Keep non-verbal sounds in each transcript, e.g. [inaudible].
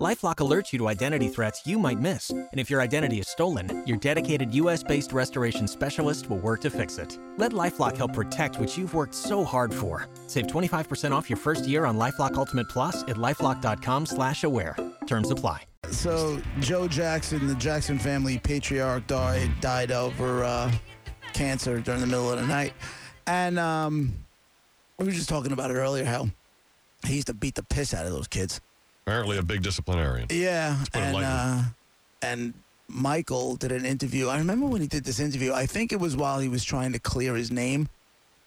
LifeLock alerts you to identity threats you might miss, and if your identity is stolen, your dedicated U.S.-based restoration specialist will work to fix it. Let LifeLock help protect what you've worked so hard for. Save 25% off your first year on LifeLock Ultimate Plus at lifeLock.com/slash-aware. Terms apply. So Joe Jackson, the Jackson family patriarch, died died over uh, cancer during the middle of the night, and um, we were just talking about it earlier. How he used to beat the piss out of those kids. Apparently, a big disciplinarian. Yeah, and uh, and Michael did an interview. I remember when he did this interview. I think it was while he was trying to clear his name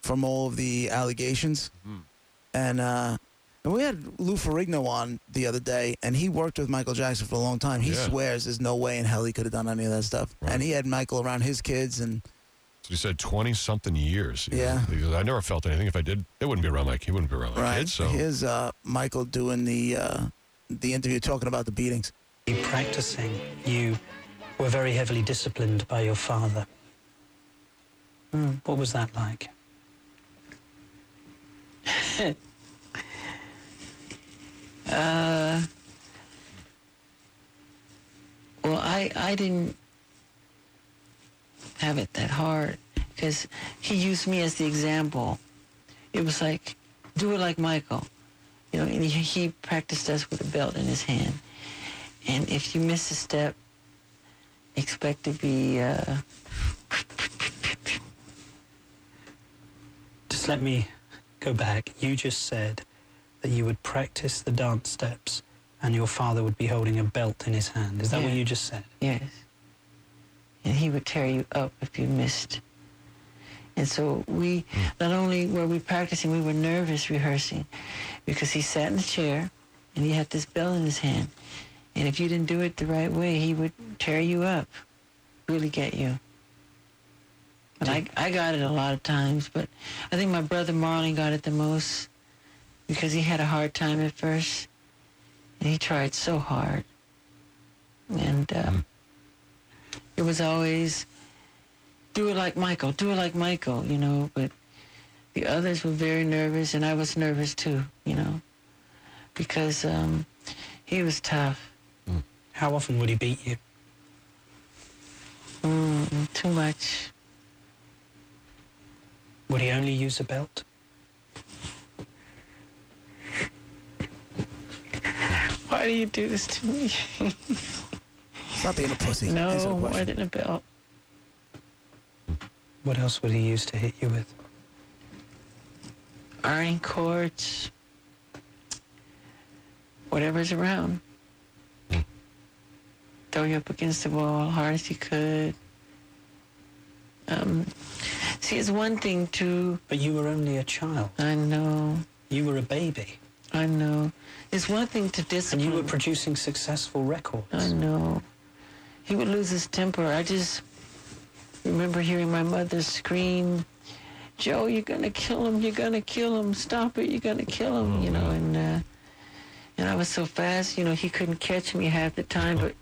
from all of the allegations, Mm-hmm. and uh, and we had Lou Ferrigno on the other day, and he worked with Michael Jackson for a long time. He Yeah. swears there's no way in hell he could have done any of that stuff, Right. and he had Michael around his kids, and So he said 20 something years. you know. Yeah. I never felt anything. If I did, it wouldn't be around my, he wouldn't be around my right. kids. So Here's uh, Michael doing the uh, the interview talking about the beatings. You practicing, you were very heavily disciplined by your father. Hmm, what was that like? [laughs] Uh, well, I I didn't have it that hard because he used me as the example. It was like, do it like Michael, you know. And he, he practiced us with a belt in his hand. And if you miss a step, expect to be. Uh, Just let me go back. You just said that you would practice the dance steps and your father would be holding a belt in his hand. Is that what you just said? Yes. And he would tear you up if you missed. And so we, not only were we practicing, we were nervous rehearsing because he sat in the chair and he had this bell in his hand. And if you didn't do it the right way, he would tear you up, really get you. But I, I got it a lot of times, but I think my brother Marlon got it the most because he had a hard time at first. And he tried so hard. And uh, it was always, do it like Michael, do it like Michael, you know. But the others were very nervous, and I was nervous too, you know, because um, he was tough. How often would he beat you? Mm, too much. Would he only use a belt? Why do you do this to me? Stop being a pussy. [laughs] No, more question. than a belt. What else would he use to hit you with? Iron cords, whatever's around. Throw you up against the wall hard as you could. Um, see, it's one thing to, But you were only a child. I know, You were a baby. I know. It's one thing to And discipline. you were producing successful records. I know. He would lose his temper. I just remember hearing my mother scream, Joe, you're gonna kill him, you're gonna kill him, stop it, you're gonna kill him, you know, and uh, and I was so fast, you know, he couldn't catch me half the time, but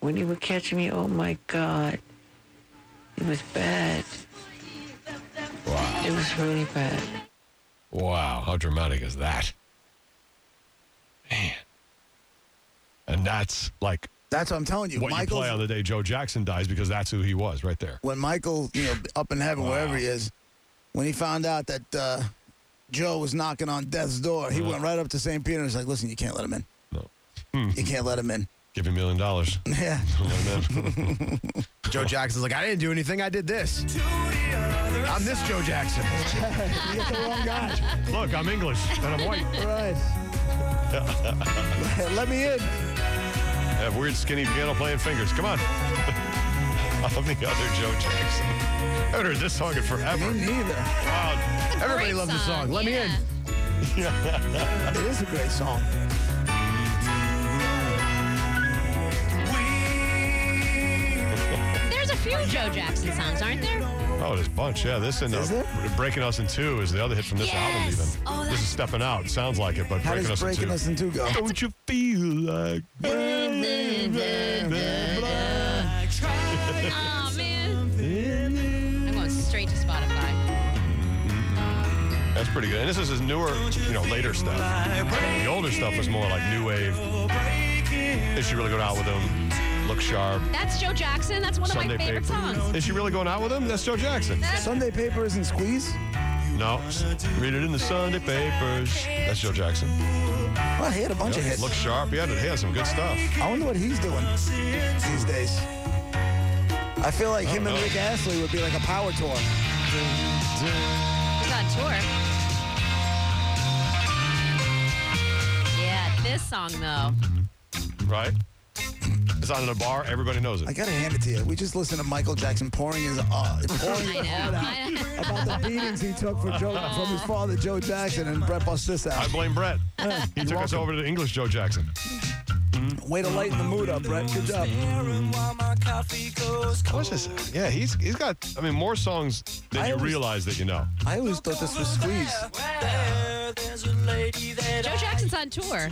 when he would catch me, oh my God, it was bad. wow. It was really bad. Wow. How dramatic is that? Man. And that's like That's what I'm telling you. what you play on the day Joe Jackson dies because that's who he was right there. when Michael, you know, up in heaven, Wow. wherever he is, when he found out that uh, Joe was knocking on death's door, he went right up to St. Peter and was like, listen, you can't let him in. No. You can't let him in. Give him a million dollars. Yeah. [laughs] [laughs] Joe Jackson's like, I didn't do anything. I did this. I'm this Joe Jackson. [laughs] you get the wrong guy. Look, I'm English and I'm white. Right. let me in. I have weird skinny piano playing fingers. Come on. [laughs] I'm the other Joe Jackson. I haven't heard this song in forever. Me neither. Wow. Everybody loves the song. Let me in. It is a great song. [laughs] There's a few Joe Jackson songs, aren't there? Oh, there's a bunch. Yeah, this and uh, Is? Breaking Us in Two is the other hit from this album. Even Oh, this is Stepping Out. Sounds like it, but How Breaking does Us Breaking in Two. Us in Two go? Don't you feel black. Oh man. I'm going straight to Spotify. That's pretty good. And this is his newer, you know, later stuff. The older stuff was more like new wave. Is she really going out with him? Look sharp. That's Joe Jackson. That's one of Sunday my favorite paper. songs. Is she really going out with him? That's Joe Jackson. Sunday paper isn't squeeze. No. Read it in the Sunday papers. That's Joe Jackson. Well, he had a bunch of hits. Look sharp. Yeah, he had some good stuff. I wonder what he's doing these days. I feel like him and oh, know. Rick Astley would be like a power tour. He's on tour. Yeah, this song though. Right? It's on in a bar. Everybody knows it. I gotta hand it to you. We just listened to Michael Jackson pouring his uh, pouring his heart out about the beatings he took for Joe, from his father Joe Jackson and Brett bust this out. I blame Brett. He took us over to English Joe Jackson. Way to lighten the mood up, Brett. Good job. What's this? Yeah, he's he's got. I mean, more songs than I you always- realize that you know. I always thought this was Squeeze. Joe Jackson's on tour.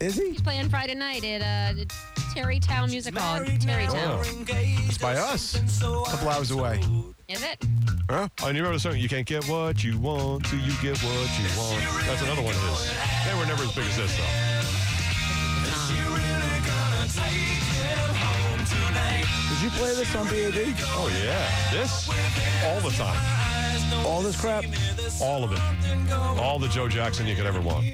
Is he? He's playing Friday night at uh, Tarrytown Music Hall in Tarrytown. Oh. It's by us. A couple hours away. Is it? Huh? Oh, and you remember the song? You can't get what you want till you get what you want. That's another one of his. They were never as big as this, though. Did you play this on BAD? Oh yeah, this all the time, All this crap? All of it, all the Joe Jackson you could ever want.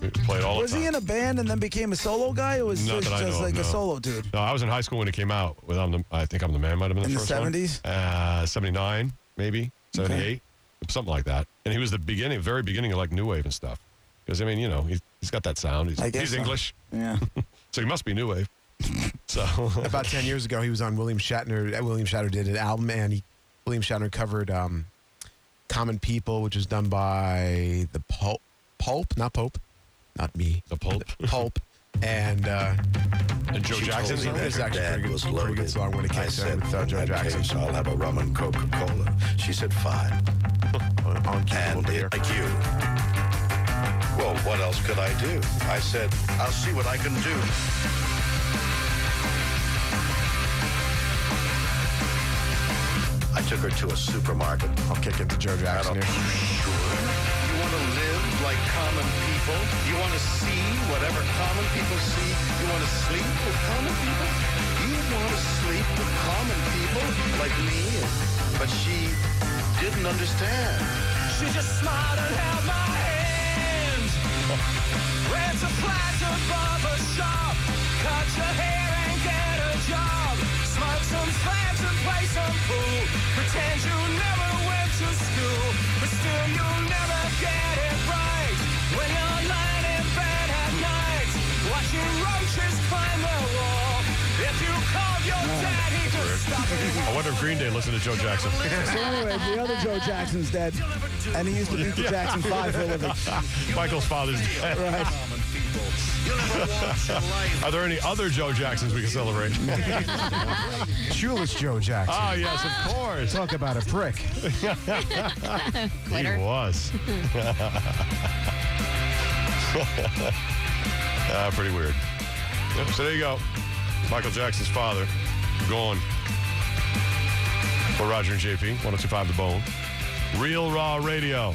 We played all Was the time. he in a band and then became a solo guy, or was Not just, that I just know of, like no. a solo dude? No, I was in high school when it came out. With I'm the, I think I'm the man. Might have been the In the first one. 70s? Uh, 79, maybe 78, something like that. And he was the beginning, very beginning of like new wave and stuff. Because I mean, you know, he's, he's got that sound. He's, I guess he's so. English, Yeah. [laughs] so he must be new wave. [laughs] So About 10 years ago, he was on William Shatner. uh, William Shatner did an album, and he, William Shatner covered um, Common People, which was done by the Pulp. Pulp, not Pope, not me. the Pulp [laughs] Pulp. And uh, and Joe Jackson. told is actually dad pretty good- was pretty good loaded. song when it I came to said, with, uh, Joe "In that Jackson." case, I'll have a rum and Coca-Cola. She said, fine. [laughs] on And it, like you. Well, what else could I do? I said, I'll see what I can do. Took her to a supermarket. I'll kick it to Joe Jackson don't- here. Sure. You want to live like common people? You want to see whatever common people see? You want to sleep with common people? You want to sleep with common people like me? But she didn't understand. She just smiled and held my hand. Ran to Plaza Barber Shop. Cut your hair and get a job. Smoke some slabs and play some pool. Pretend you never went to school. But still you'll never get it right. When you're lying in bed at night. Watching roaches climb the wall. If you called your dad, he just stop it. I wonder if Green Day listened to Joe Jackson. So anyway, the other Joe Jackson's dead, and he used to beat [laughs] the Jackson Five for a living. Michael's father's dead. Right. Are there any other Joe Jacksons we can celebrate? [laughs] Shoeless Joe Jackson. Ah, yes, of course. Talk about a prick. [laughs] He was. [laughs] Ah, pretty weird. Yep, so there you go. Michael Jackson's father, gone. For Roger and JP, 1025 The Bone. Real Raw Radio.